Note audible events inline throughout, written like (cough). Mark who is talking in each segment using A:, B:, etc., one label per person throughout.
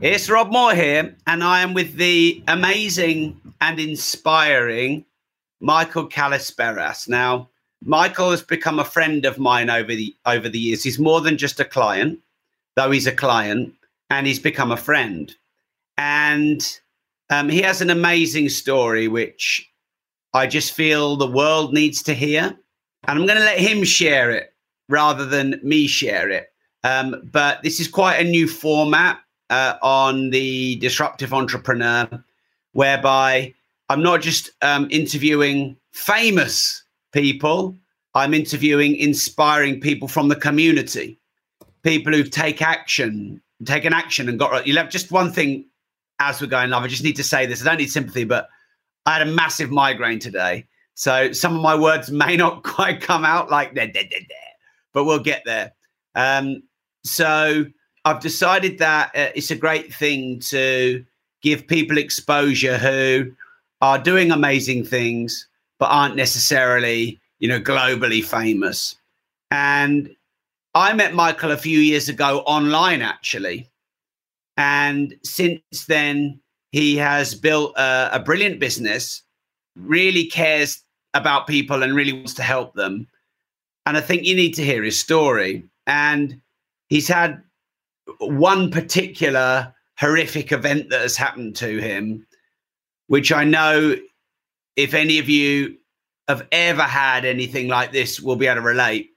A: It's Rob Moore here, and I am with the amazing and inspiring Michael Kalisperas. Now, Michael has become a friend of mine over the over the years. He's more than just a client, though he's a client, and he's become a friend. And um, he has an amazing story, which I just feel the world needs to hear. And I'm going to let him share it rather than me share it. Um, but this is quite a new format uh, on the disruptive entrepreneur, whereby I'm not just um, interviewing famous people, I'm interviewing inspiring people from the community, people who've take action, taken action and got. You have just one thing as we're going live. I just need to say this. I don't need sympathy, but I had a massive migraine today. So some of my words may not (laughs) quite come out like that, but we'll get there. Um, so I've decided that uh, it's a great thing to give people exposure who are doing amazing things, but aren't necessarily, you know, globally famous. And I met Michael a few years ago online, actually. And since then, he has built a, a brilliant business, really cares about people and really wants to help them. And I think you need to hear his story. And he's had one particular horrific event that has happened to him, which I know if any of you have ever had anything like this will be able to relate.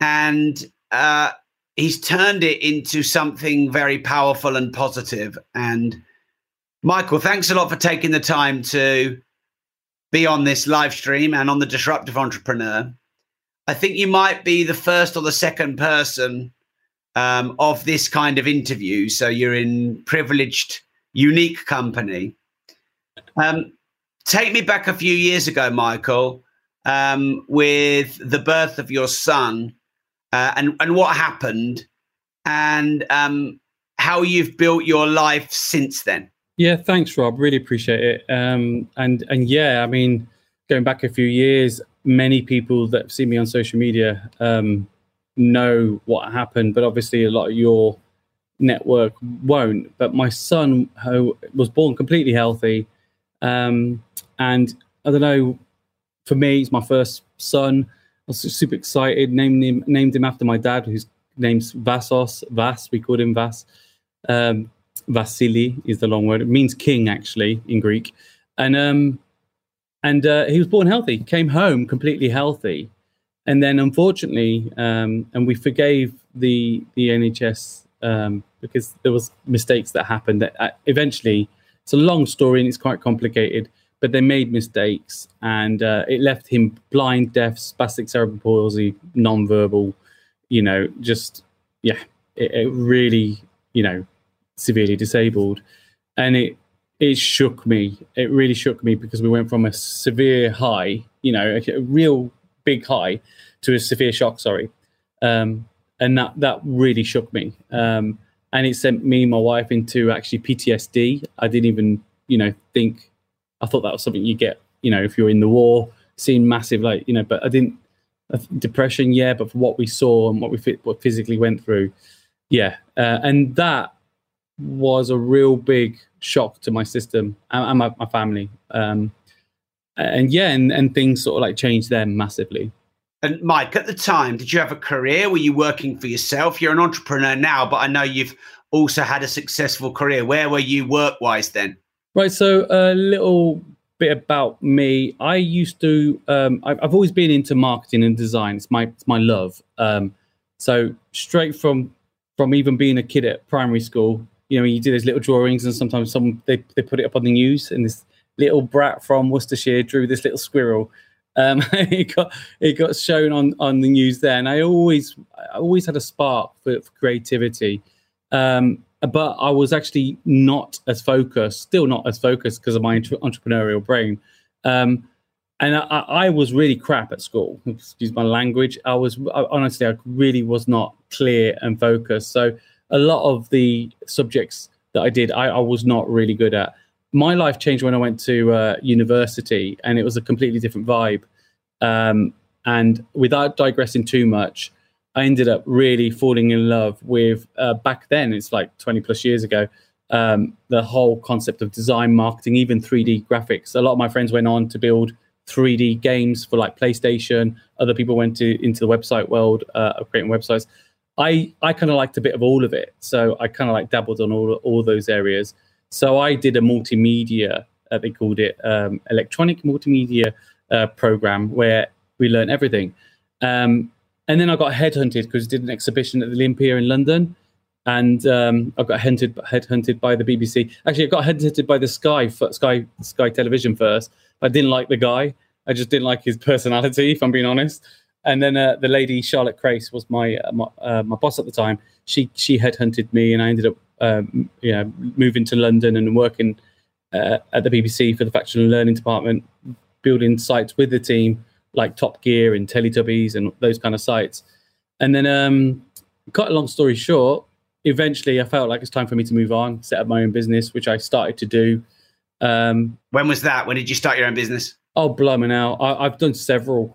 A: And uh, he's turned it into something very powerful and positive. And Michael, thanks a lot for taking the time to be on this live stream and on the Disruptive Entrepreneur. I think you might be the first or the second person um, of this kind of interview. So you're in privileged, unique company. Um, take me back a few years ago, Michael, um, with the birth of your son uh, and, and what happened and um, how you've built your life since then.
B: Yeah, thanks, Rob. Really appreciate it. Um, and and yeah, I mean, going back a few years, many people that see me on social media um, know what happened, but obviously a lot of your network won't. But my son, who was born completely healthy, um, and I don't know, for me, he's my first son. I was super excited. Named him named him after my dad, whose name's Vassos. Vas, we called him Vas. Um, Vasili is the long word. It means king actually in Greek, and um, and uh, he was born healthy. Came home completely healthy, and then unfortunately, um, and we forgave the the NHS um, because there was mistakes that happened. That uh, eventually, it's a long story and it's quite complicated. But they made mistakes, and uh, it left him blind, deaf, spastic cerebral palsy, non-verbal. You know, just yeah, it, it really, you know, severely disabled, and it it shook me. It really shook me because we went from a severe high, you know, a, a real big high to a severe shock. Sorry, um, and that that really shook me. Um, and it sent me and my wife into actually PTSD. I didn't even, you know, think. I thought that was something you get, you know, if you're in the war, seeing massive, like, you know, but I didn't. Depression, yeah, but for what we saw and what we fit, what physically went through, yeah, uh, and that was a real big shock to my system and, and my, my family. Um, and yeah, and, and things sort of like changed there massively.
A: And Mike, at the time, did you have a career? Were you working for yourself? You're an entrepreneur now, but I know you've also had a successful career. Where were you work wise then?
B: Right. So a little bit about me. I used to. Um, I've always been into marketing and design. It's my it's my love. Um, so straight from from even being a kid at primary school, you know, you do those little drawings, and sometimes some they they put it up on the news, and this little brat from Worcestershire drew this little squirrel. Um, (laughs) it got it got shown on on the news there, and I always I always had a spark for, for creativity. Um, but I was actually not as focused, still not as focused because of my entrepreneurial brain. Um, and I, I, was really crap at school. Excuse my language. I was I, honestly, I really was not clear and focused. So a lot of the subjects that I did, I, I was not really good at my life changed when I went to uh, university, and it was a completely different vibe. Um, and without digressing too much, I ended up really falling in love with uh, back then. It's like twenty plus years ago. um, the whole concept of design, marketing, even 3D graphics. A lot of my friends went on to build 3D games for like PlayStation. Other people went to into the website world uh, of creating websites. I I kind of liked a bit of all of it, so I kind of like dabbled on all all those areas. So I did a multimedia, uh, they called it um, electronic multimedia uh, program where we learned everything. Um, and then I got headhunted because I did an exhibition at the Olympia in London, and um, I got headhunted headhunted by the BBC. Actually, I got headhunted by the Sky Sky Sky Television first. I didn't like the guy. I just didn't like his (laughs) personality, if I'm being honest. And then uh, the lady Charlotte Crace was my uh, my, uh, my, boss at the time. She she headhunted me, and I ended up um, you know moving to London and working uh, at the BBC for the Factual and Learning Department, building sites with the team like Top Gear and Teletubbies and those kind of sites. And then, um, cut a long story short, eventually I felt like it's time for me to move on, set up my own business, which I started to do.
A: Um, when was that? When did you start your own business?
B: Oh, blimey now. I, have done several.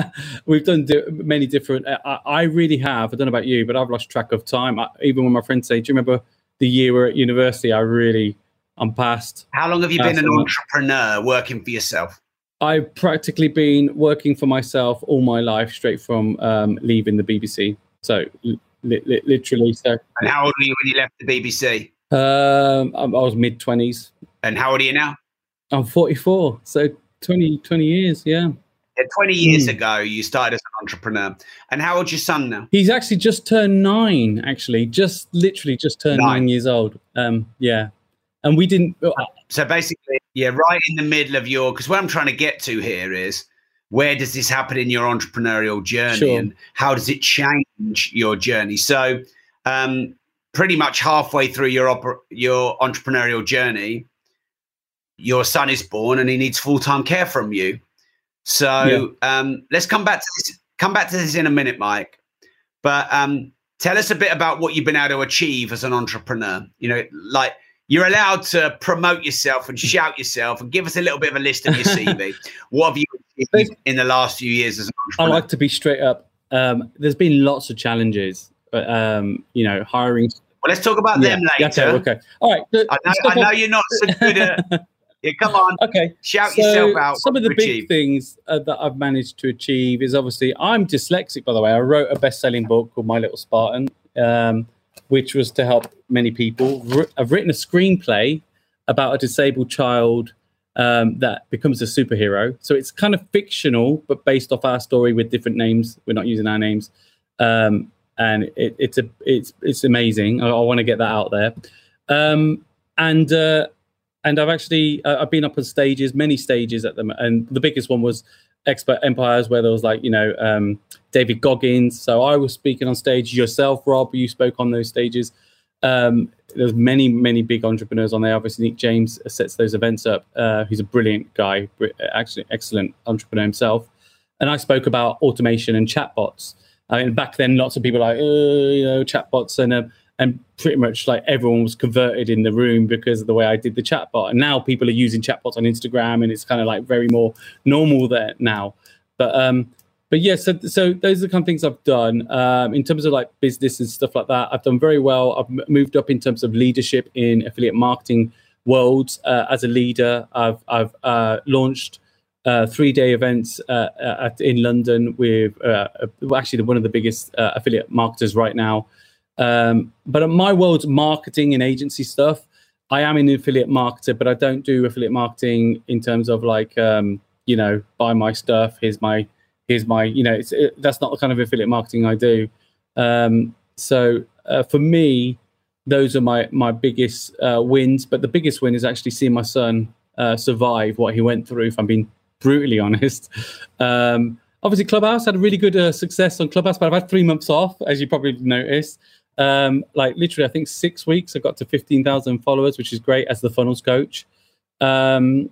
B: (laughs) We've done di- many different. I, I, really have. I don't know about you, but I've lost track of time. I, even when my friends say, Do you remember the year we are at university? I really, I'm past.
A: How long have you been an entrepreneur working for yourself?
B: I've practically been working for myself all my life, straight from um, leaving the BBC. So li- li- literally. So.
A: And how old were you when you left the BBC?
B: Um, I, was mid twenties.
A: And how old are you now?
B: I'm 44. So 20, 20 years. Yeah.
A: Yeah, 20 years mm. ago, you started as an entrepreneur. And how old's your son now?
B: He's actually just turned nine, actually, just literally just turned nine, nine years old. Um, yeah and we didn't. Uh,
A: so basically, yeah, right in the middle of your because what I'm trying to get to here is where does this happen in your entrepreneurial journey sure. and how does it change your journey? So, um, pretty much halfway through your your entrepreneurial journey, your son is born and he needs full time care from you. So yeah. um, let's come back to this. Come back to this in a minute, Mike. But um, tell us a bit about what you've been able to achieve as an entrepreneur. You know, like you're allowed to promote yourself and shout yourself and give us a little bit of a list of your (laughs) CV. what have you achieved in the last few years as an entrepreneur?
B: I like to be straight up. Um, there's been lots of challenges, but um, you know, hiring.
A: Well, let's talk about yeah. them later.
B: Okay, okay. All right.
A: I know, I know you're not so good at. (laughs) Yeah, come on.
B: Okay.
A: Shout so yourself out.
B: Some of the big things uh, that I've managed to achieve is obviously I'm dyslexic, by the way. I wrote a best selling book called My Little Spartan. Um, which was to help many people. I've written a screenplay about a disabled child um, that becomes a superhero. So it's kind of fictional, but based off our story with different names. We're not using our names, um, and it, it's a it's it's amazing. I, I want to get that out there, um, and uh, and I've actually uh, I've been up on stages, many stages at them, and the biggest one was expert empires where there was like you know um, david goggins. So i was speaking on stage. Yourself rob you spoke on those stages. Um, there's many many big entrepreneurs on there. Obviously nick james sets those events up. Uh, he's a brilliant guy actually excellent entrepreneur himself. And i spoke about automation and chatbots. I mean, back then lots of people like oh, you know chatbots and uh, and pretty much like everyone was converted in the room because of the way I did the chatbot. And now people are using chatbots on Instagram, and it's kind of like very more normal there now. But um, but yeah, so so those are the kind of things I've done um, in terms of like business and stuff like that. I've done very well. I've moved up in terms of leadership in affiliate marketing worlds uh, as a leader. I've I've uh, launched. Uh, three day events uh, at, in London with uh, actually one of the biggest uh, affiliate marketers right now, um, but my world's marketing and agency stuff. I am an affiliate marketer, but I don't do affiliate marketing in terms of like, um, you know, buy my stuff. Here's my, here's my, you know, it, that's not the kind of affiliate marketing I do. Um, so uh, for me, those are my my biggest uh, wins. But the biggest win is actually seeing my son uh, survive what he went through. If I'm being brutally (laughs) honest, um, obviously Clubhouse had a really good uh, success on Clubhouse, but I've had three months off, as you probably noticed um, like literally, I think six weeks, I got to 15,000 followers, which is great as the funnels coach. Um,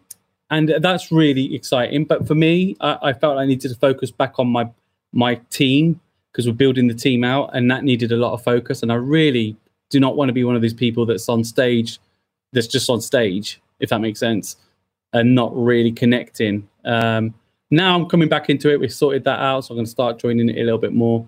B: and that's really exciting. But for me, I, I felt I needed to focus back on my my team because we're building the team out, and that needed a lot of focus. And I really do not want to be one of these people that's on stage, that's just on stage, if that makes sense, and not really connecting. Um, now I'm coming back into it. We've sorted that out, so I'm going to start joining it a little bit more.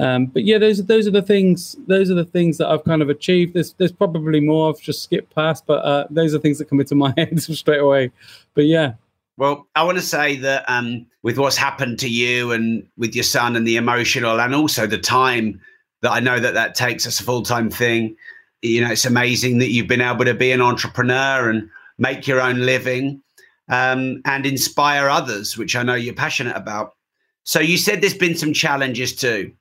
B: Um, but yeah, those are those are the things. Those are the things that I've kind of achieved. There's there's probably more I've just skipped past, but uh, those are things that come into my (laughs) head straight away. But yeah.
A: Well, I want to say that um, with what's happened to you and with your son and the emotional and also the time that I know that that takes as a full time thing. You know, it's amazing that you've been able to be an entrepreneur and make your own living um, and inspire others, which I know you're passionate about. So you said there's been some challenges too.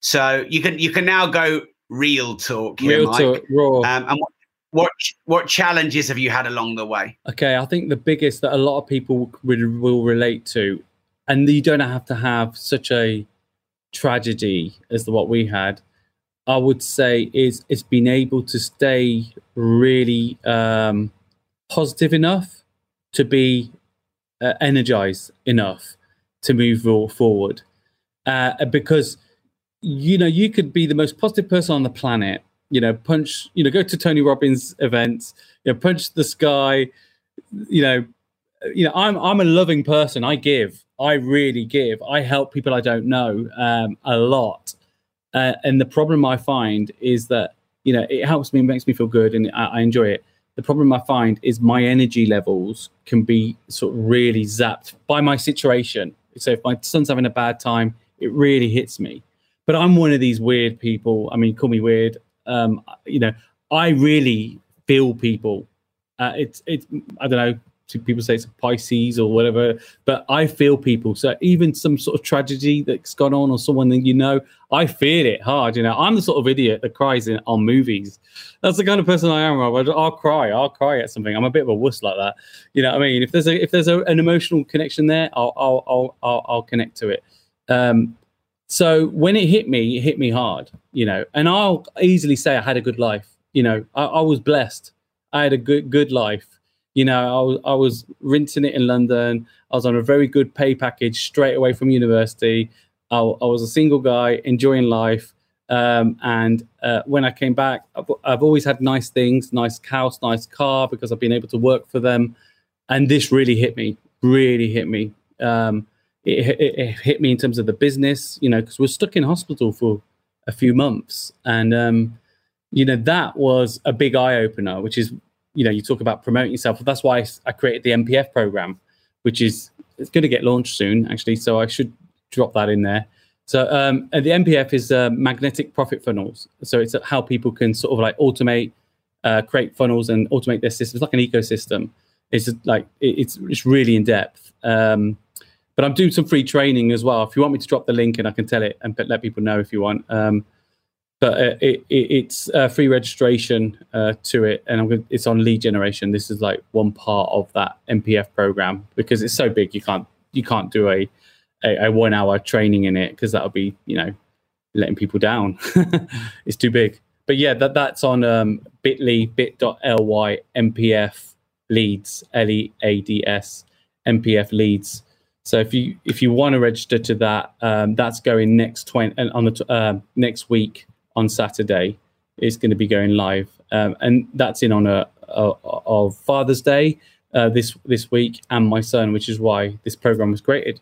A: So you can you can now go real talk here, real Mike. talk, raw. Um, and what, what what challenges have you had along the way?
B: Okay, I think the biggest that a lot of people will, will relate to, and you don't have to have such a tragedy as the what we had. I would say is it's been able to stay really um, positive enough to be uh, energized enough to move forward. Uh, because you know you could be the most positive person on the planet. You know, punch. You know, go to Tony Robbins events. You know, punch the sky. You know, you know. I'm I'm a loving person. I give. I really give. I help people I don't know um, a lot. Uh, and the problem I find is that you know it helps me, makes me feel good, and I, I enjoy it the problem I find is my energy levels can be sort of really zapped by my situation. So if my son's having a bad time, it really hits me. But I'm one of these weird people. I mean, call me weird. Um, you know, I really feel people. Uh, it's it's I don't know people say it's Pisces or whatever, but I feel people. So even some sort of tragedy that's gone on or someone that you know, I feel it hard. You know, I'm the sort of idiot that cries in, on movies. That's the kind of person I am. Rob. I'll cry. I'll cry at something. I'm a bit of a wuss like that. You know, what I mean, if there's a if there's a, an emotional connection there, I'll I'll I'll I'll, I'll connect to it. Um, so when it hit me, it hit me hard. You know, and I'll easily say I had a good life. You know, I, I was blessed. I had a good good life you know, I was, I was rinsing it in London. I was on a very good pay package straight away from university. I, I was a single guy enjoying life. Um, and uh, when I came back, I've, I've, always had nice things, nice house, nice car, because I've been able to work for them. And this really hit me, really hit me. Um, it, it, it, hit me in terms of the business, you know, because we're stuck in hospital for a few months. And, um, you know, that was a big eye opener, which is you know, you talk about promoting yourself. That's why I created the MPF program, which is it's going to get launched soon, actually. So I should drop that in there. So um, the MPF is uh, magnetic profit funnels. So it's how people can sort of like automate, uh, create funnels and automate their systems, like an ecosystem. It's like it's it's really in depth. Um, but I'm doing some free training as well. If you want me to drop the link and I can tell it and let people know if you want. Um, but uh, it, it, it's uh, free registration uh, to it, and gonna, it's on lead generation. This is like one part of that MPF program because it's so big you can't you can't do a a, a one hour training in it because that'll be you know letting people down. (laughs) it's too big. But yeah, that that's on um, Bitly bit.ly MPF leads L E A D S MPF leads. So if you if you want to register to that, um, that's going next twenty on the uh, next week on Saturday is going to be going live, um, and that's in honor of, of Father's Day uh, this this week and my son, which is why this program was created.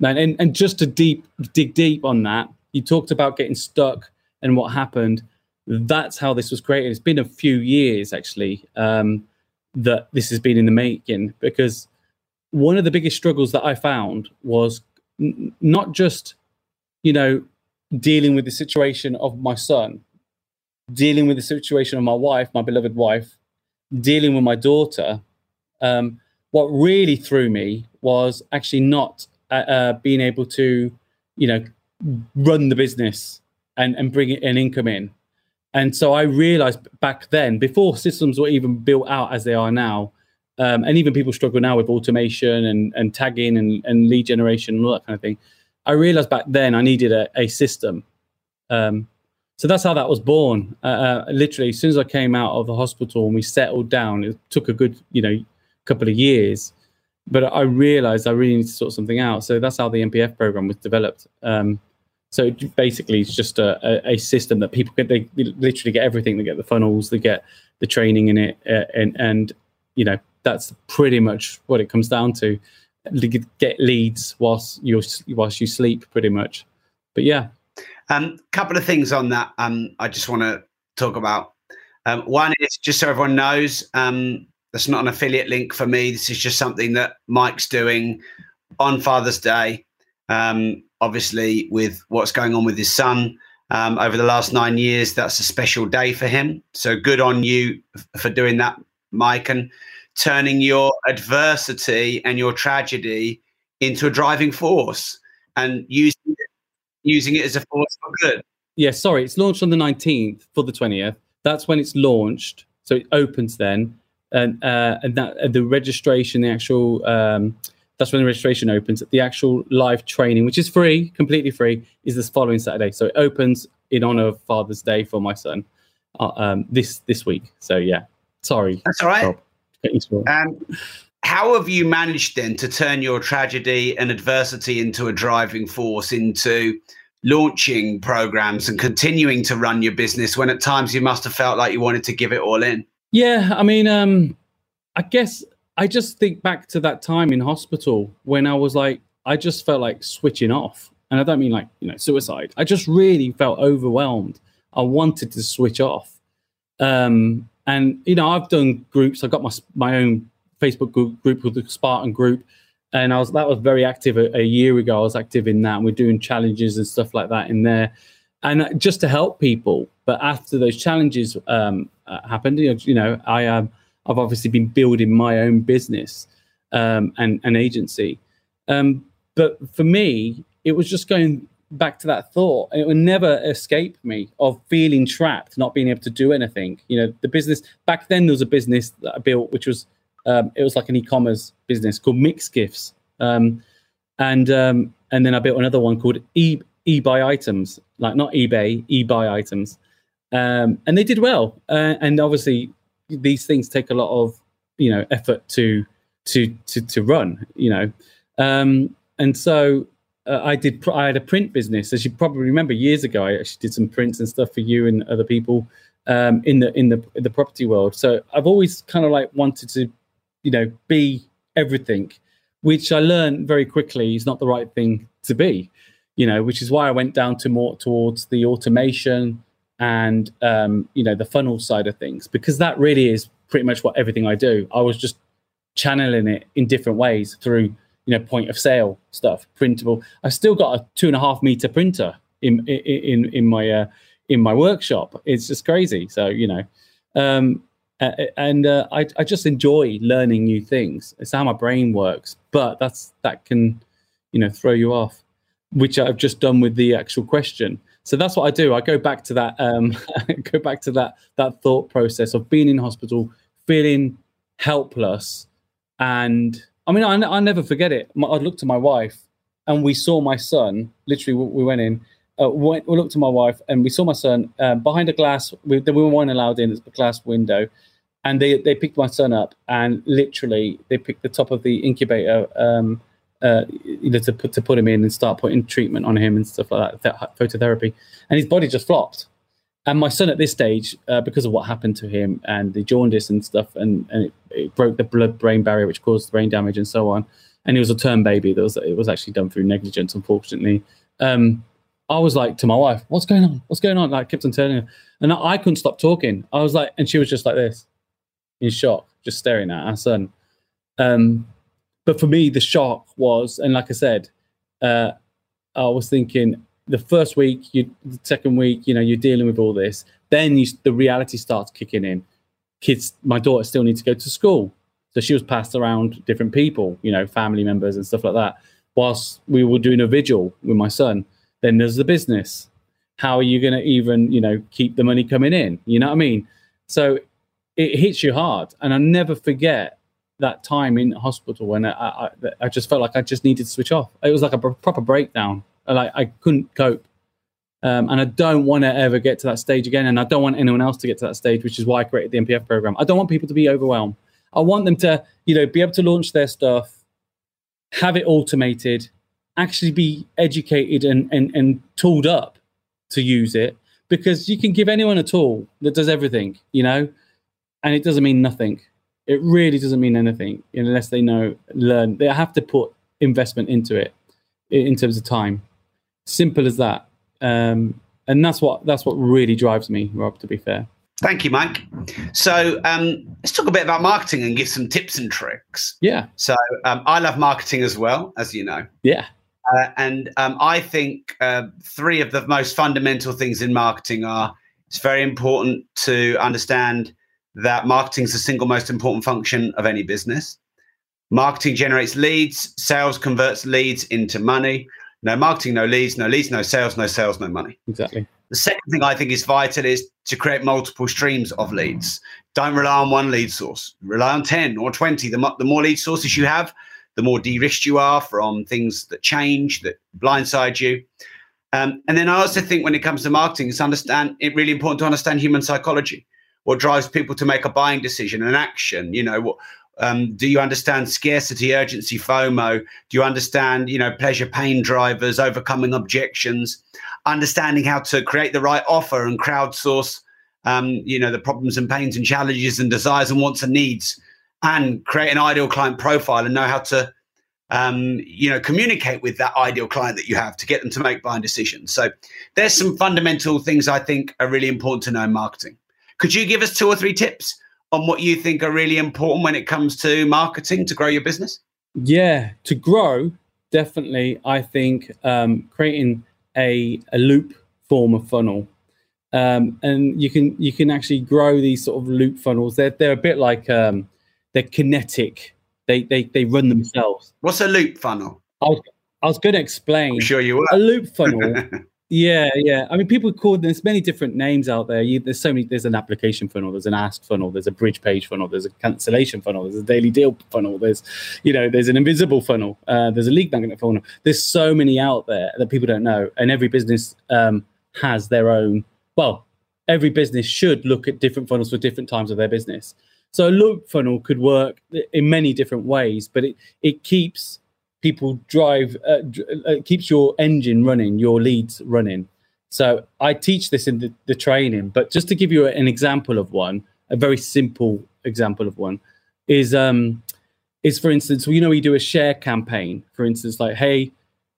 B: And, and and just to deep dig deep on that, you talked about getting stuck and what happened. That's how this was created. It's been a few years actually um, that this has been in the making because one of the biggest struggles that I found was n- not just you know dealing with the situation of my son, dealing with the situation of my wife, my beloved wife, dealing with my daughter. Um, what really threw me was actually not uh, uh, being able to, you know, run the business and, and bring an income in. And so I realized back then, before systems were even built out as they are now, um, and even people struggle now with automation and, and tagging and, and lead generation and all that kind of thing. I realized back then I needed a, a system. Um, so that's how that was born. Uh, uh, literally, as soon as I came out of the hospital and we settled down, it took a good, you know, couple of years. But I realized I really need to sort something out. So that's how the MPF program was developed. Um, so basically, it's just a, a, a, system that people get. They literally get everything. They get the funnels. They get the training in it, uh, and and you know that's pretty much what it comes down to get leads whilst you whilst you sleep, pretty much. But yeah,
A: A um, couple of things on that. Um, I just want to talk about. Um, one is just so everyone knows. Um, that's not an affiliate link for me. This is just something that Mike's doing on Father's Day. Um, obviously, with what's going on with his son um, over the last nine years, that's a special day for him. So good on you for doing that, Mike, and turning your adversity and your tragedy into a driving force and using it, using it as a force for good.
B: Yeah, sorry, it's launched on the 19th for the 20th. That's when it's launched. So it opens then. And, uh, and that uh, the registration, the actual, um, that's when the registration opens. The actual live training, which is free, completely free, is this following Saturday. So it opens in honor of Father's Day for my son uh, um, this this week. So yeah, sorry.
A: That's all right. Um, how have you managed then to turn your tragedy and adversity into a driving force into launching programs and continuing to run your business when at times you must have felt like you wanted to give it all in?
B: Yeah i mean um i guess i just think back to that time in hospital when i was like i just felt like switching off. And i don't mean like you know suicide. I just really felt overwhelmed. I wanted to switch off. Um and you know i've done groups i've got my my own Facebook group called the Spartan Group, and I was that was very active a, a, year ago. I was active in that, and we're doing challenges and stuff like that in there, and just to help people. But after those challenges um, uh, happened, you know, I um, I've obviously been building my own business um, and an agency. Um, but for me, it was just going back to that thought. It would never escape me of feeling trapped, not being able to do anything. You know, the business back then there was a business that I built, which was um, it was like an e-commerce business called Mix Gifts, um, and um, and then I built another one called e eBuy Items, like not eBay, eBuy Items, um, and they did well. Uh, and obviously, these things take a lot of you know effort to to to to run, you know, um, and so. Uh, I did. I had a print business, as you probably remember, years ago. I actually did some prints and stuff for you and other people um, in the in the in the property world. So I've always kind of like wanted to you know, be everything, which I learned very quickly is not the right thing to be, you know, which is why I went down to more towards the automation and, um, you know, the funnel side of things, because that really is pretty much what everything I do. I was just channeling it in different ways through, you know, point of sale stuff, printable. I've still got a two and a half meter printer in, in, in my, uh, in my workshop. It's just crazy. So, you know, um, and uh, I, I just enjoy learning new things. It's how my brain works, but that's that can, you know, throw you off, which I've just done with the actual question. So that's what I do. I go back to that, um, (laughs) go back to that that thought process of being in hospital, feeling helpless, and I mean, I, I never forget it. I looked to my wife, and we saw my son. Literally, we went in. Uh, went, we looked to my wife, and we saw my son uh, behind a glass. We, we weren't allowed in. It's a glass window, and they they picked my son up and literally they picked the top of the incubator um, uh, you know, to put to put him in and start putting treatment on him and stuff like that, phototherapy, and his body just flopped. And my son at this stage, uh, because of what happened to him and the jaundice and stuff, and, and it, it broke the blood-brain barrier, which caused brain damage and so on. And he was a term baby. That was it was actually done through negligence, unfortunately. Um, I was like to my wife, "What's going on? What's going on?" Like, kept on her, and I, I couldn't stop talking. I was like, and she was just like this in shock, just staring at our son. Um, but for me, the shock was, and like I said, uh, I was thinking the first week, you, the second week, you know, you're dealing with all this. Then you, the reality starts kicking in. Kids, my daughter still needs to go to school, so she was passed around different people, you know, family members and stuff like that. Whilst we were doing a vigil with my son, then there's the business. How are you going to even, you know, keep the money coming in? You know what I mean? So it hits you hard. And I never forget that time in hospital when I, I, I just felt like I just needed to switch off. It was like a proper breakdown. Like I couldn't cope. Um, and I don't want to ever get to that stage again. And I don't want anyone else to get to that stage, which is why I created the MPF program. I don't want people to be overwhelmed. I want them to, you know, be able to launch their stuff, have it automated, actually be educated and, and, and tooled up to use it because you can give anyone a tool that does everything, you know, and it doesn't mean nothing. It really doesn't mean anything unless they know, learn. They have to put investment into it in terms of time. Simple as that. um, and that's what that's what really drives me, Rob. To be fair.
A: Thank you, Mike. So um, let's talk a bit about marketing and give some tips and tricks.
B: Yeah.
A: So um, I love marketing as well, as you know.
B: Yeah.
A: Uh, and um, I think uh, three of the most fundamental things in marketing are it's very important to understand that marketing is the single most important function of any business. Marketing generates leads, sales converts leads into money. No marketing, no leads, no leads, no sales, no sales, no money.
B: Exactly.
A: The second thing I think is vital is to create multiple streams of leads. Don't rely on one lead source. Rely on 10 or 20. The, mo- the more lead sources you have, the more de-risked you are from things that change, that blindside you. Um, and then I also think when it comes to marketing, it's understand it really important to understand human psychology. What drives people to make a buying decision, an action? You know, what um, do you understand scarcity, urgency, FOMO? Do you understand, you know, pleasure, pain drivers, overcoming objections, understanding how to create the right offer and crowdsource, um, you know, the problems and pains and challenges and desires and wants and needs, and create an ideal client profile and know how to, um, you know, communicate with that ideal client that you have to get them to make buying decisions. So there's some fundamental things I think are really important to know in marketing. Could you give us two or three tips on what you think are really important when it comes to marketing to grow your business?
B: Yeah, to grow, definitely. I think um, creating a, a loop form of funnel, um, and you can you can actually grow these sort of loop funnels. They're they're a bit like um, they're kinetic. They they they run themselves.
A: What's a loop funnel?
B: I was, I was going to explain.
A: I'm sure you were.
B: A loop funnel (laughs) Yeah, yeah. I mean, people call there's many different names out there. You, there's so many. There's an application funnel. There's an ask funnel. There's a bridge page funnel. There's a cancellation funnel. There's a daily deal funnel. There's, you know, there's an invisible funnel. Uh, there's a lead magnet funnel. There's so many out there that people don't know, and every business um, has their own. Well, every business should look at different funnels for different times of their business. So a loop funnel could work in many different ways, but it it keeps people drive uh, uh, keeps your engine running your leads running. So i teach this in the, the, training but just to give you an example of one a very simple example of one is um is for instance you know we do a share campaign for instance like hey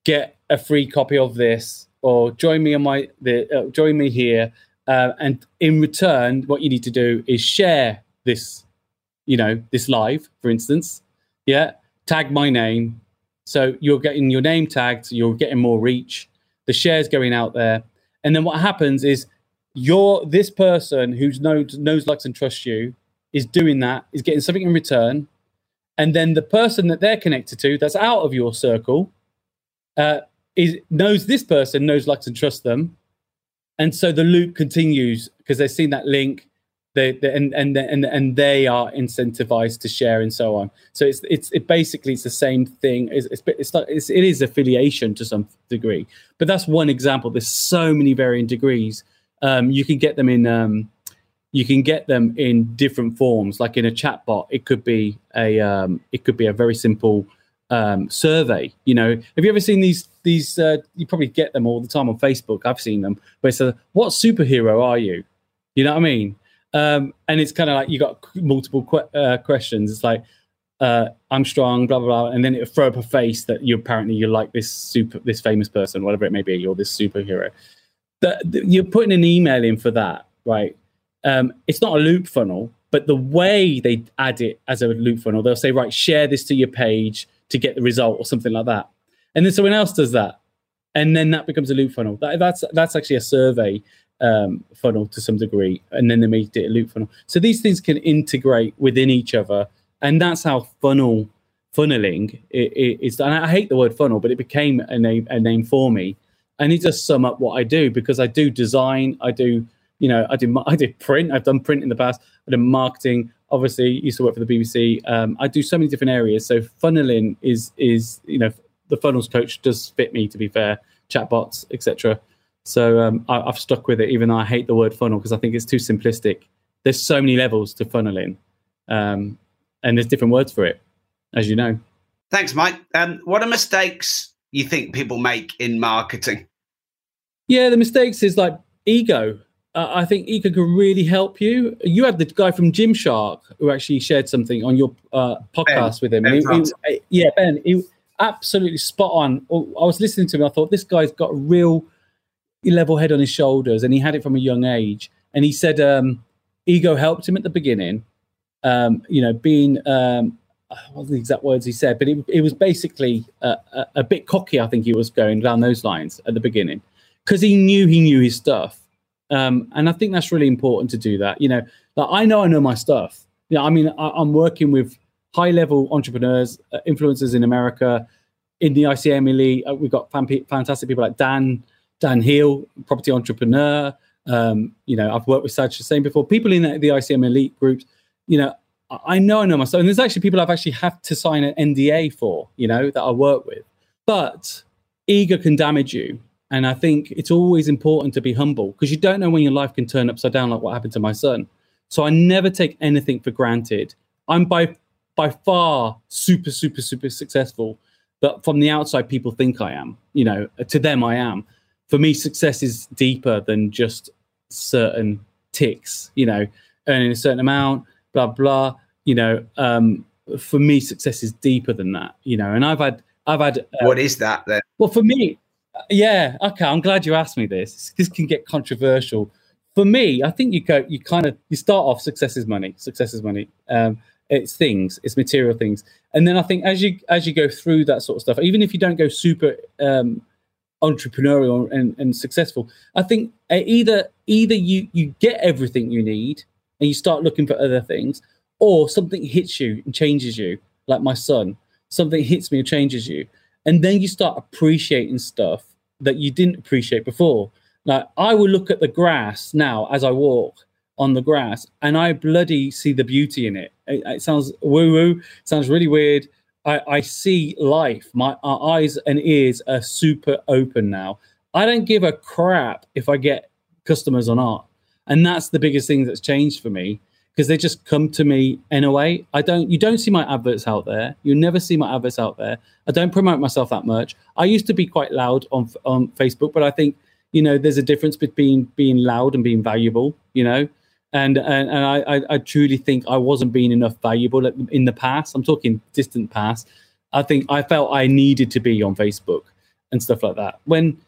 B: get a free copy of this or join me on my the uh, join me here uh, and in return what you need to do is share this you know this live for instance. Yeah tag my name so you're getting your name tagged, you're getting more reach, the shares going out there. And then what happens is you're this person who's knows, knows, likes, and trusts you is doing that, is getting something in return. And then the person that they're connected to, that's out of your circle, uh, is knows this person knows, likes, and trusts them. And so the loop continues because they've seen that link they, they, and and and and they are incentivized to share and so on. So it's it's it basically it's the same thing. It's it's, it's, not, it's it is affiliation to some degree, but that's one example. There's so many varying degrees. Um, you can get them in um, you can get them in different forms. Like in a chatbot, it could be a um, it could be a very simple um, survey. You know, have you ever seen these? These uh, you probably get them all the time on Facebook. I've seen them, but it's a what superhero are you? You know what I mean? Um, and it's kind of like you got multiple uh, questions. It's like, uh, I'm strong, blah, blah, blah. And then it'll throw up a face that you apparently you like this super, this famous person, whatever it may be, or this superhero. The, you're putting an email in for that, right? Um, it's not a loop funnel, but the way they add it as a loop funnel, they'll say, right, share this to your page to get the result or something like that. And then someone else does that. And then that becomes a loop funnel. That, that's that's actually a survey um, funnel to some degree, and then they made it a loop funnel. So these things can integrate within each other, and that's how funnel funneling is. And I hate the word funnel, but it became a name a name for me, and it does sum up what I do because I do design, I do you know I do (laughs) I did print, I've done print in the past, I did marketing. Obviously, used to work for the BBC. Um, I do so many different areas. So funneling is is you know the funnels coach does fit me to be fair, chatbots, etc. So um, I, have stuck with it, even though I hate the word funnel because I think it's too simplistic. There's so many levels to funneling, um, and there's different words for it, as you know.
A: Thanks, Mike. Um, what are mistakes you think people make in marketing?
B: Yeah, the mistakes is like ego. Uh, I think ego can really help you. You had the guy from Gymshark who actually shared something on your uh, podcast ben, with him. Ben he, he, yeah, Ben, he absolutely spot on. I was listening to him. I thought this guy's got real level head on his shoulders, and he had it from a young age. And he said um, ego helped him at the beginning. Um, you know, being um, what the exact words he said, but it, it was basically a, a, a, bit cocky. I think he was going down those lines at the beginning because he knew he knew his stuff, um, and I think that's really important to do that. You know, like I know I know my stuff. You know, I mean, I, am working with high level entrepreneurs, uh, influencers in America, in the ICM elite. Uh, we've got fan- fantastic people like Dan Dan Heel, property entrepreneur. Um, you know, I've worked with Saj Hussain before. People in the, the ICM elite groups. You know, I know I know myself, and there's actually people I've actually had to sign an NDA for. You know, that I work with, but ego can damage you. And I think it's always important to be humble because you don't know when your life can turn upside down, like what happened to my son. So I never take anything for granted. I'm by by far super, super, super successful. But from the outside, people think I am. You know, to them, I am. For me, success is deeper than just certain ticks. You know, earning a certain amount, blah blah. You know, um, for me, success is deeper than that. You know, and I've had, I've had.
A: Uh, what is that then?
B: Well, for me, yeah, okay. I'm glad you asked me this. This can get controversial. For me, I think you go, you kind of, you start off success is money. Success is money. Um, it's things, it's material things, and then I think as you as you go through that sort of stuff, even if you don't go super um, entrepreneurial and, and successful, I think uh, either either you you get everything you need and you start looking for other things, or something hits you and changes you, like my son. Something hits me and changes you, and then you start appreciating stuff that you didn't appreciate before. Like I will look at the grass now as I walk on the grass, and I bloody see the beauty in it. It, it sounds woo woo, sounds really weird. I, I see life. My eyes and ears are super open now. I don't give a crap if I get customers or not, and that's the biggest thing that's changed for me because they just come to me anyway. I don't you don't see my adverts out there. You never see my adverts out there. I don't promote myself that much. I used to be quite loud on on Facebook, but I think you know there's a difference between being loud and being valuable, you know. And and, and I, I truly think I wasn't being enough valuable in the past. I'm talking distant past. I think I felt I needed to be on Facebook and stuff like that. When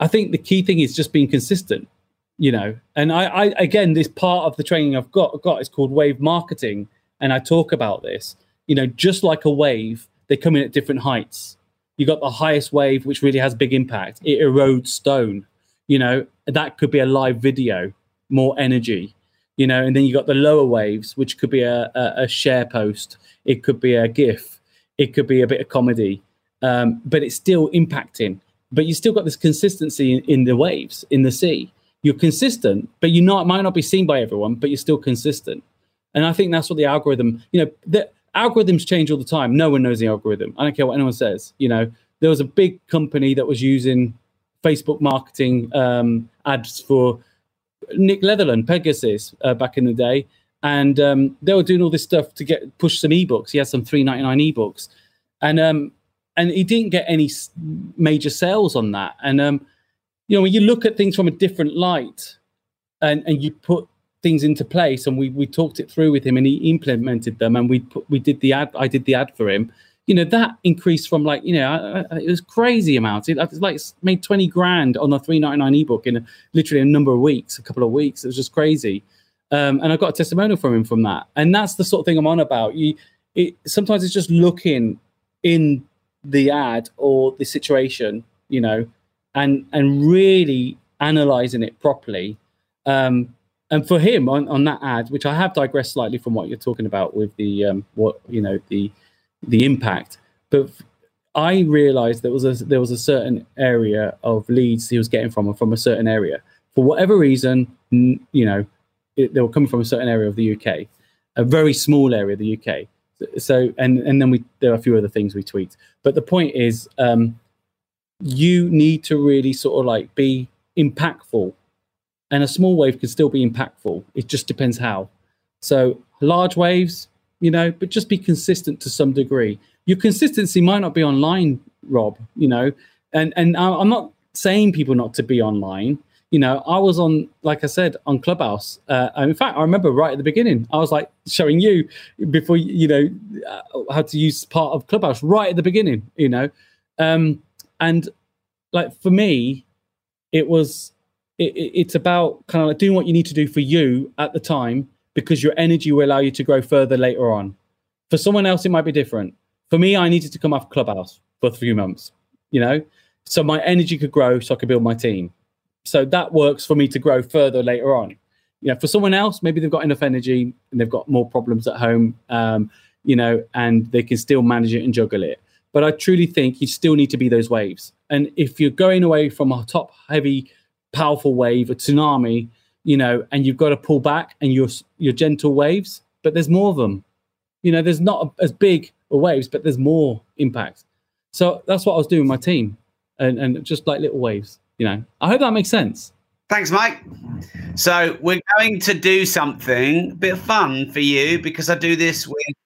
B: I think the key thing is just being consistent you know and I, I again this part of the training i've got got is called wave marketing and i talk about this you know just like a wave they come in at different heights you got the highest wave which really has big impact it erodes stone you know that could be a live video more energy you know and then you got the lower waves which could be a, a, a share post it could be a gif it could be a bit of comedy um, but it's still impacting but you still got this consistency in, in the waves in the sea you're consistent, but you not might not be seen by everyone, but you're still consistent. And I think that's what the algorithm, you know, the algorithms change all the time. No one knows the algorithm. I don't care what anyone says. You know, there was a big company that was using Facebook marketing um, ads for Nick Leatherland, Pegasus, uh, back in the day, and um, they were doing all this stuff to get push some ebooks. He had some three ninety nine ebooks, and um, and he didn't get any major sales on that. And um, you know, when you look at things from a different light and, and you put things into place and we, we talked it through with him and he implemented them and we put, we did the ad, I did the ad for him, you know, that increased from like, you know, it was crazy amounts. It, was like made 20 grand on the 399 ebook in literally a number of weeks, a couple of weeks. It was just crazy. Um, and I got a testimonial from him from that. And that's the sort of thing I'm on about. You, it, sometimes it's just looking in the ad or the situation, you know, and and really analyzing it properly. Um, and for him on, on that ad, which I have digressed slightly from what you're talking about with the um, what you know the the impact, but I realized there was a there was a certain area of leads he was getting from from a certain area for whatever reason. You know, it, they were coming from a certain area of the UK, a very small area of the UK. So and and then we there are a few other things we tweaked, but the point is. Um, you need to really sort of like be impactful. And a small wave can still be impactful. It just depends how. So large waves, you know, but just be consistent to some degree. Your consistency might not be online, Rob, you know, and and I'm not saying people not to be online. You know, I was on, like I said, on Clubhouse. Uh, in fact, I remember right at the beginning, I was like showing you before, you know, uh, how to use part of Clubhouse right at the beginning, you know. Um, and like for me it was it, it's about kind of like doing what you need to do for you at the time because your energy will allow you to grow further later on. For someone else, it might be different. For me, I needed to come off Clubhouse for a few months, you know, so my energy could grow so I could build my team. So that works for me to grow further later on. You know, for someone else, maybe they've got enough energy and they've got more problems at home, um, you know, and they can still manage it and juggle it. But I truly think you still need to be those waves. And if you're going away from a top heavy, powerful wave, a tsunami, you know, and you've got to pull back and you're you're gentle waves, but there's more of them. You know, there's not as big waves, but there's more impact. So that's what I was doing with my team, and and just like little waves. You know, I hope that makes sense.
A: Thanks, Mike. So we're going to do something a bit fun for you because I do this with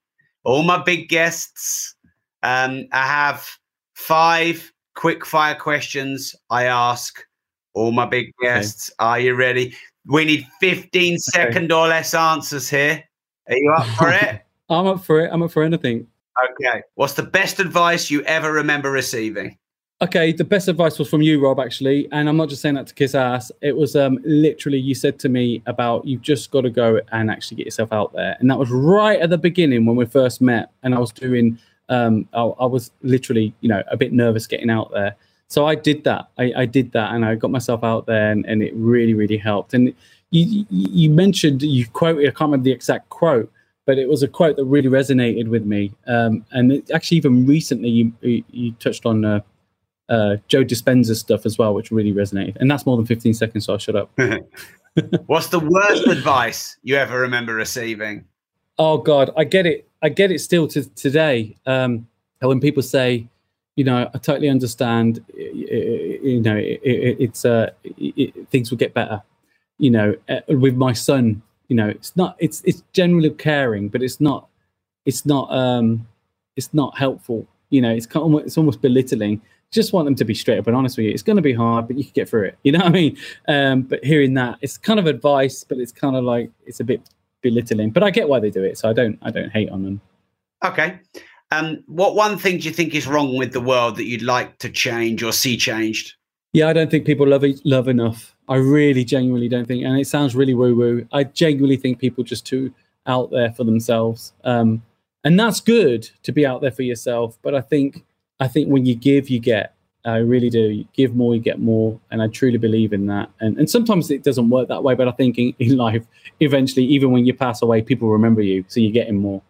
A: all my big guests. Um, I have five quick fire questions I ask all my big guests. Okay. Are you ready? We need 15 second or less answers here. Are you up for it? (laughs)
B: I'm up for it. I'm up for anything.
A: Okay. What's the best advice you ever remember receiving?
B: Okay, the best advice was from you, Rob, actually, and I'm not just saying that to kiss ass. It was um, literally you said to me about you've just got to go and actually get yourself out there, and that was right at the beginning when we first met, and I was doing, um, I, I was literally, you know, a bit nervous getting out there, so I did that. I, I did that, and I got myself out there, and, and it really, really helped. And you, you mentioned you quoted, I can't remember the exact quote, but it was a quote that really resonated with me. Um, and it, actually, even recently, you you, touched on uh, uh, Joe Dispenza stuff as well, which really resonated. And that's more than 15 seconds, so I'll shut up. (laughs)
A: What's the worst advice you ever remember receiving?
B: Oh God, I get it. I get it still to today. Um, when people say, you know, I totally understand. You know, it, it, it's uh, it, things will get better. You know, uh, with my son, you know, it's not. It's it's generally caring, but it's not. It's not. um It's not helpful. You know, it's of, it's almost belittling. Just want them to be straight up and honest with you. It's going to be hard, but you can get through it. (laughs) You know what I mean? Um, but hearing that, it's kind of advice, but it's kind of like it's a bit belittling. But I get why they do it, so I don't. I don't hate on them.
A: Okay. Um, what one thing do you think is wrong with the world that you'd like to change or see changed?
B: Yeah, I don't think people love love enough. I really genuinely don't think, and it sounds really woo woo. I genuinely think people just too out there for themselves, um, and that's good to be out there for yourself. But I think I think when you give, you get. I really do. You give more, you get more, and I truly believe in that. And and sometimes it doesn't work that way, but I think in, in life, eventually, even when you pass away, people remember you, so you're getting more.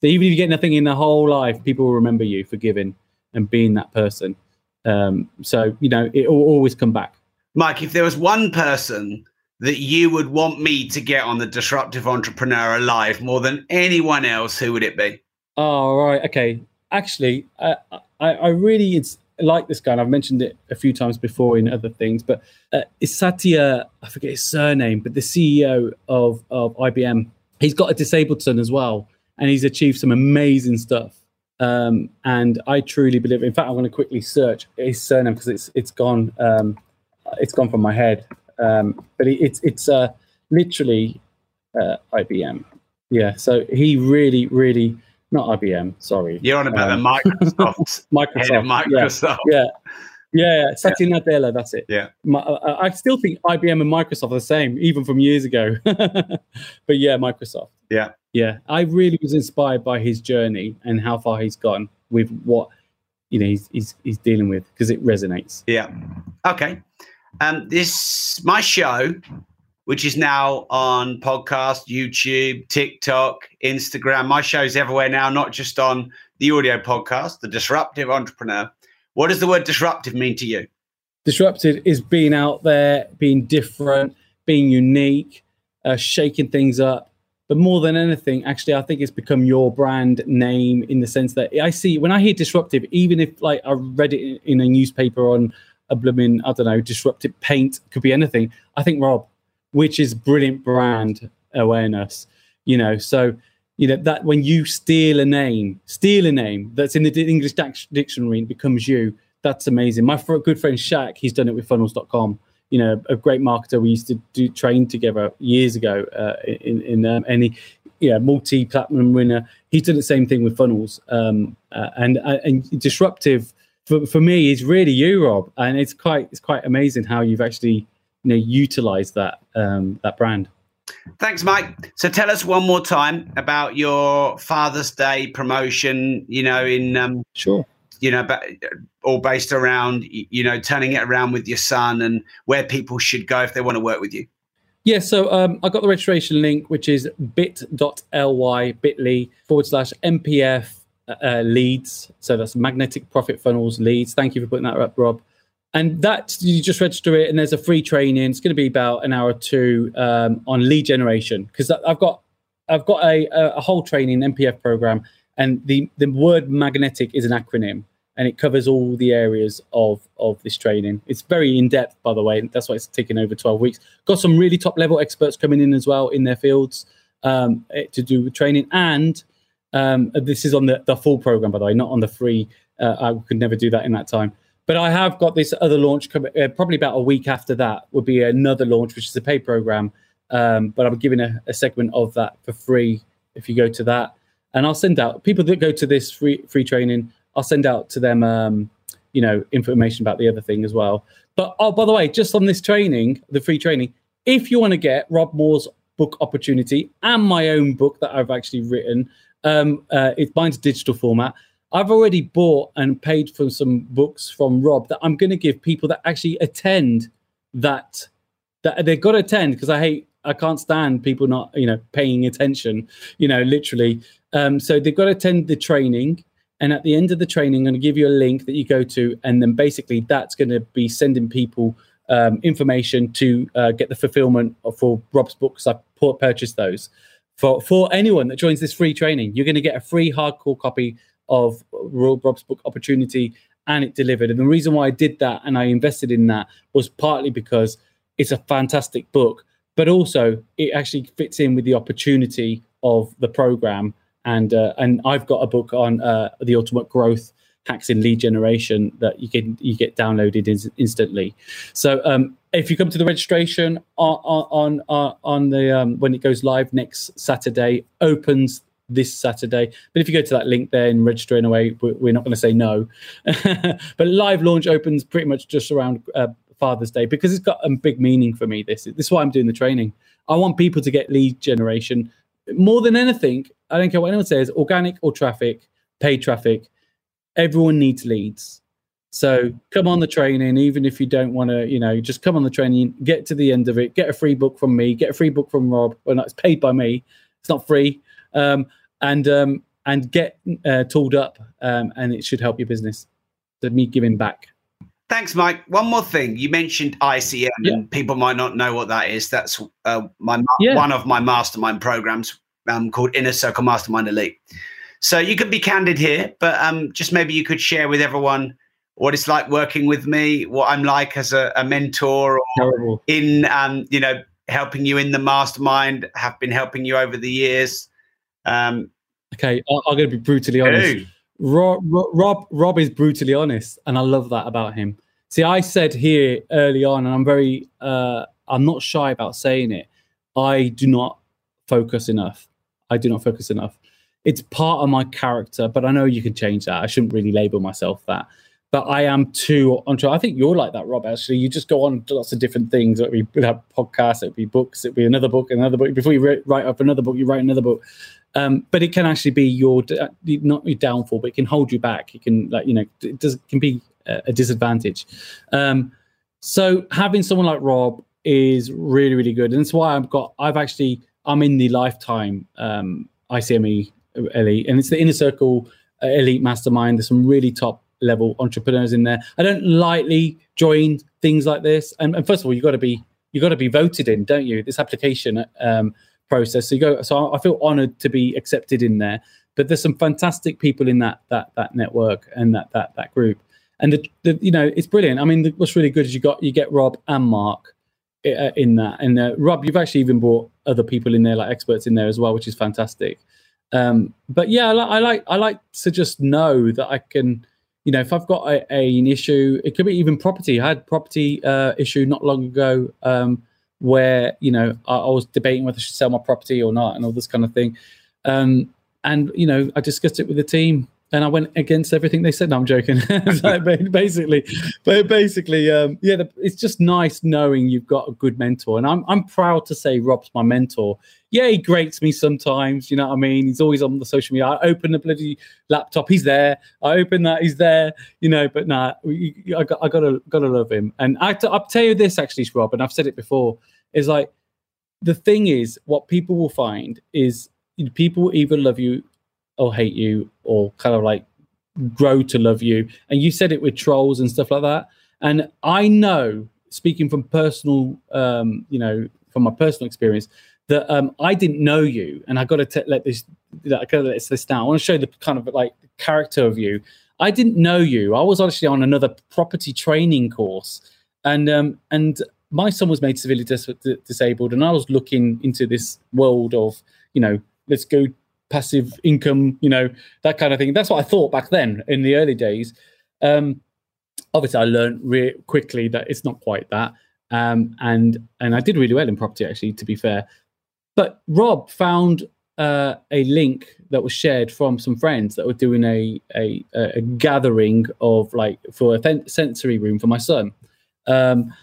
B: So even if you get nothing in the whole life, people will remember you for giving and being that person. Um, so you know it will always come back.
A: Mike, if there was one person that you would want me to get on the disruptive entrepreneur alive more than anyone else, who would it be?
B: Oh right, okay. Actually, uh, I, I really it's like this guy, and I've mentioned it a few times before in other things, but uh, it's Satya, I forget his surname, but the CEO of, of IBM, he's got a disabled son as well and he's achieved some amazing stuff. Um, and I truly believe. In fact, I'm going to quickly search his surname because it's it's gone um, it's gone from my head. Um, but it's it's uh, literally uh, IBM. Yeah. So he really, really not IBM. Sorry.
A: You're on about the um, Microsoft. (laughs)
B: Microsoft.
A: Microsoft.
B: Yeah. yeah. Yeah, Satya Nadella, that's it.
A: Yeah.
B: My, uh, I still think IBM and Microsoft are the same, even from years ago. (laughs) but yeah, Microsoft.
A: Yeah.
B: Yeah. I really was inspired by his journey and how far he's gone with what you know he's he's, he's dealing with because it resonates.
A: Yeah. Okay. Um, this my show, which is now on podcast, YouTube, TikTok, Instagram. My show's everywhere now, not just on the audio podcast, The Disruptive Entrepreneur. What does the word disruptive mean to you?
B: Disruptive is being out there, being different, being unique, uh, shaking things up. But more than anything, actually, I think it's become your brand name in the sense that I see when I hear disruptive, even if like I read it in a newspaper on a blooming, I don't know, disruptive paint, could be anything. I think Rob, which is brilliant brand awareness, you know. So you know that when you steal a name steal a name that's in the english dictionary and becomes you that's amazing my good friend Shaq, he's done it with funnels.com you know a great marketer we used to do train together years ago uh, in in um, any yeah multi platinum winner he's done the same thing with funnels um, uh, and uh, and disruptive for, for me is really you, Rob, and it's quite it's quite amazing how you've actually you know utilized that um, that brand.
A: Thanks, Mike. So tell us one more time about your Father's Day promotion. You know, in um,
B: sure.
A: You know, but all based around you know turning it around with your son and where people should go if they want to work with you.
B: Yeah, so um, I got the registration link, which is bit.ly bit.ly forward slash MPF uh, leads. So that's magnetic profit funnels leads. Thank you for putting that up, Rob. And that you just register it, and there's a free training. It's going to be about an hour or two um, on lead generation because I've got I've got a, a whole training MPF program, and the the word magnetic is an acronym, and it covers all the areas of of this training. It's very in depth, by the way. That's why it's taken over twelve weeks. Got some really top level experts coming in as well in their fields um, eh, to do with training, and um, this is on the, the full program, by the way, not on the free. Uh, I could never do that in that time. But I have got this other launch coming, uh, probably about a week after that would be another launch, which is a paid program. Um, but I'm giving a, a, segment of that for free if you go to that. And I'll send out people that go to this free free training. I'll send out to them, um, you know, information about the other thing as well. But oh, by the way, just on this training, the free training, if you want to get Rob Moore's book opportunity and my own book that I've actually written, um, uh, it mine's digital format. I've already bought and paid for some books from Rob that I'm going to give people that actually attend that that they've got to attend because I hate I can't stand people not you know paying attention you know literally um, so they've got to attend the training and at the end of the training I'm going to give you a link that you go to and then basically that's going to be sending people um, information to uh, get the fulfillment for Rob's books I've purchased those for for anyone that joins this free training. You're going to get a free hardcore copy of Rob's book Opportunity, and it delivered. And the reason why I did that and I invested in that was partly because it's a fantastic book, but also it actually fits in with the opportunity of the program. And uh, and I've got a book on uh, the ultimate growth hacks in lead generation that you can you get downloaded in, instantly. So um, if you come to the registration on on on, on the um, when it goes live next Saturday, opens this Saturday. But if you go to that link there and register in a way, we're not going to say no. (laughs) but live launch opens pretty much just around uh, Father's Day because it's got a big meaning for me. This, this is why I'm doing the training. I want people to get lead generation more than anything. I don't care what anyone says, organic or traffic, paid traffic everyone needs leads. So come on the training, even if you don't want to, you know, just come on the training, get to the end of it, get a free book from me, get a free book from Rob. Well, no, it's paid by me. It's not free. Um, and um, and get uh, tooled up, um, and it should help your business. So me giving back.
A: Thanks, Mike. One more thing. You mentioned ICM, yeah. and people might not know what that is. That's uh, my yeah. one of my mastermind programs um, called Inner Circle Mastermind Elite. So you could be candid here, but um, just maybe you could share with everyone what it's like working with me, what I'm like as a, a mentor, or Terrible. in um, you know helping you in the mastermind, have been helping you over the years. Um,
B: okay, I, am going to be brutally honest. Rob, Rob, Rob is brutally honest, and I love that about him. See, I said here early on, and I'm very, uh, I'm not shy about saying it. I do not focus enough. I do not focus enough it's part of my character, but I know you can change that. I shouldn't really label myself that. But I am too onto. I think you're like that, Rob. Actually, you just go on to lots of different things. It would be have podcasts, it would be books, it would be another book, another book. Before you write up another book, you write another book. Um, but it can actually be your not your downfall, but it can hold you back. It can like you know it does can be a, disadvantage. Um, so having someone like Rob is really really good, and that's why I've got I've actually I'm in the lifetime um, ICME elite, and it's the inner circle uh, elite mastermind. There's some really top level entrepreneurs in there. I don't lightly join things like this. And, and first of all, you've got to be you've got to be voted in, don't you? This application um, process. So you go. So I feel honoured to be accepted in there. But there's some fantastic people in that that that network and that that that group. And the, the you know it's brilliant. I mean, the, what's really good is you got you get Rob and Mark uh, in that. And uh, Rob, you've actually even brought other people in there, like experts in there as well, which is fantastic. Um, but yeah, I, li- I, like I like to just know that I can, you know, if I've got a, a an issue, it could be even property. I had property uh, issue not long ago um, where you know I, I, was debating whether I should sell my property or not, and all this kind of thing. Um, and you know, I discussed it with the team, and I went against everything they said. No, I'm joking. (laughs) basically, but basically, um, yeah, the, it's just nice knowing you've got a good mentor, and I'm I'm proud to say Rob's my mentor. Yeah, he grates me sometimes. You know what I mean? He's always on the social media. I open the bloody laptop, he's there. I open that, he's there. You know, but nah, I got I gotta gotta love him. And I I'll tell you this actually, Rob, and I've said it before. Is like the thing is, what people will find is people either love you or hate you or kind of like grow to love you. And you said it with trolls and stuff like that. And I know, speaking from personal, um, you know, from my personal experience, that um, I didn't know you, and I got to let this, I got to let this down. I want to show the kind of like character of you. I didn't know you. I was actually on another property training course, and um, and my son was made severely dis- disabled, and I was looking into this world of, you know, let's go passive income, you know, that kind of thing. That's what I thought back then in the early days. Um, obviously, I learned re- quickly that it's not quite that, um, and and I did really well in property actually, to be fair. But Rob found uh, a link that was shared from some friends that were doing a a, a gathering of like for a sensory room for my son. Um,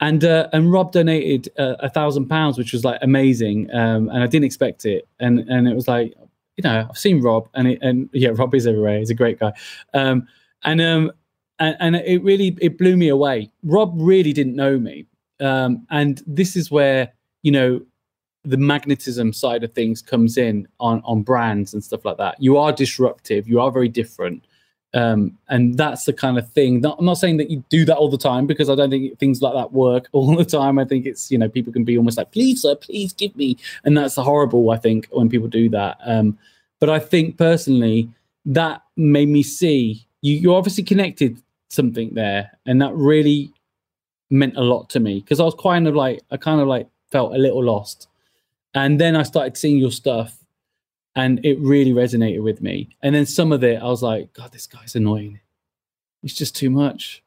B: and uh, and Rob donated uh, a thousand pounds, which was like amazing, um, and I didn't expect it, and and it was like you know, I've seen Rob, and it, and yeah, Rob is everywhere. He's a great guy, um, and um, and, and it really it blew me away. Rob really didn't know me, um, and this is where you know the magnetism side of things comes in on on brands and stuff like that. You are disruptive. You are very different. Um, and that's the kind of thing. Not, I'm not saying that you do that all the time because I don't think things like that work (laughs) all the time. I think it's you know people can be almost like, please sir, please give me, and that's horrible. I think when people do that. Um, but I think personally that made me see you. You obviously connected something there, and that really meant a lot to me because I was kind of like I kind of like felt a little lost, and then I started seeing your stuff and it really resonated with me. And then some of it, I was like, God, this guy's annoying. It's just too much.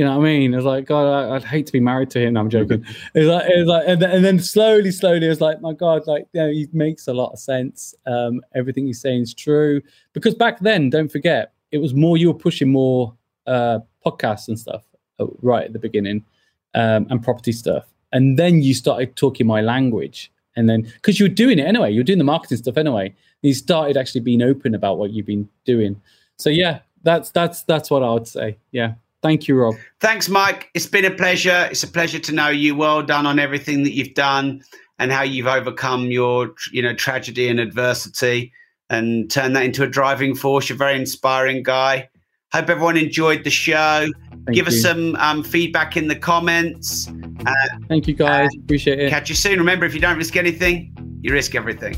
B: You know what I mean? I was like, God, I, would hate to be married to him. No, I'm joking. (laughs) it's like, it's like, and then, and then, slowly, slowly, it was like, my God, like, you know, he makes a lot of sense. Um, everything he's saying is true. Because back then, don't forget, it was more you were pushing more uh, podcasts and stuff uh, right at the beginning, um, and property stuff, and then you started talking my language, and then because you were doing it anyway, you were doing the marketing stuff anyway. You started actually being open about what you've been doing. So yeah, that's that's that's what I would say. Yeah. Thank you, Rob.
A: Thanks, Mike. It's been a pleasure. It's a pleasure to know you. Well done on everything that you've done and how you've overcome your, you know, tragedy and adversity and turned that into a driving force. You're a very inspiring guy. Hope everyone enjoyed the show. Thank Give you. us some um, feedback in the comments.
B: Uh, Thank you, guys. Appreciate it.
A: Catch you soon. Remember, if you don't risk anything, you risk everything.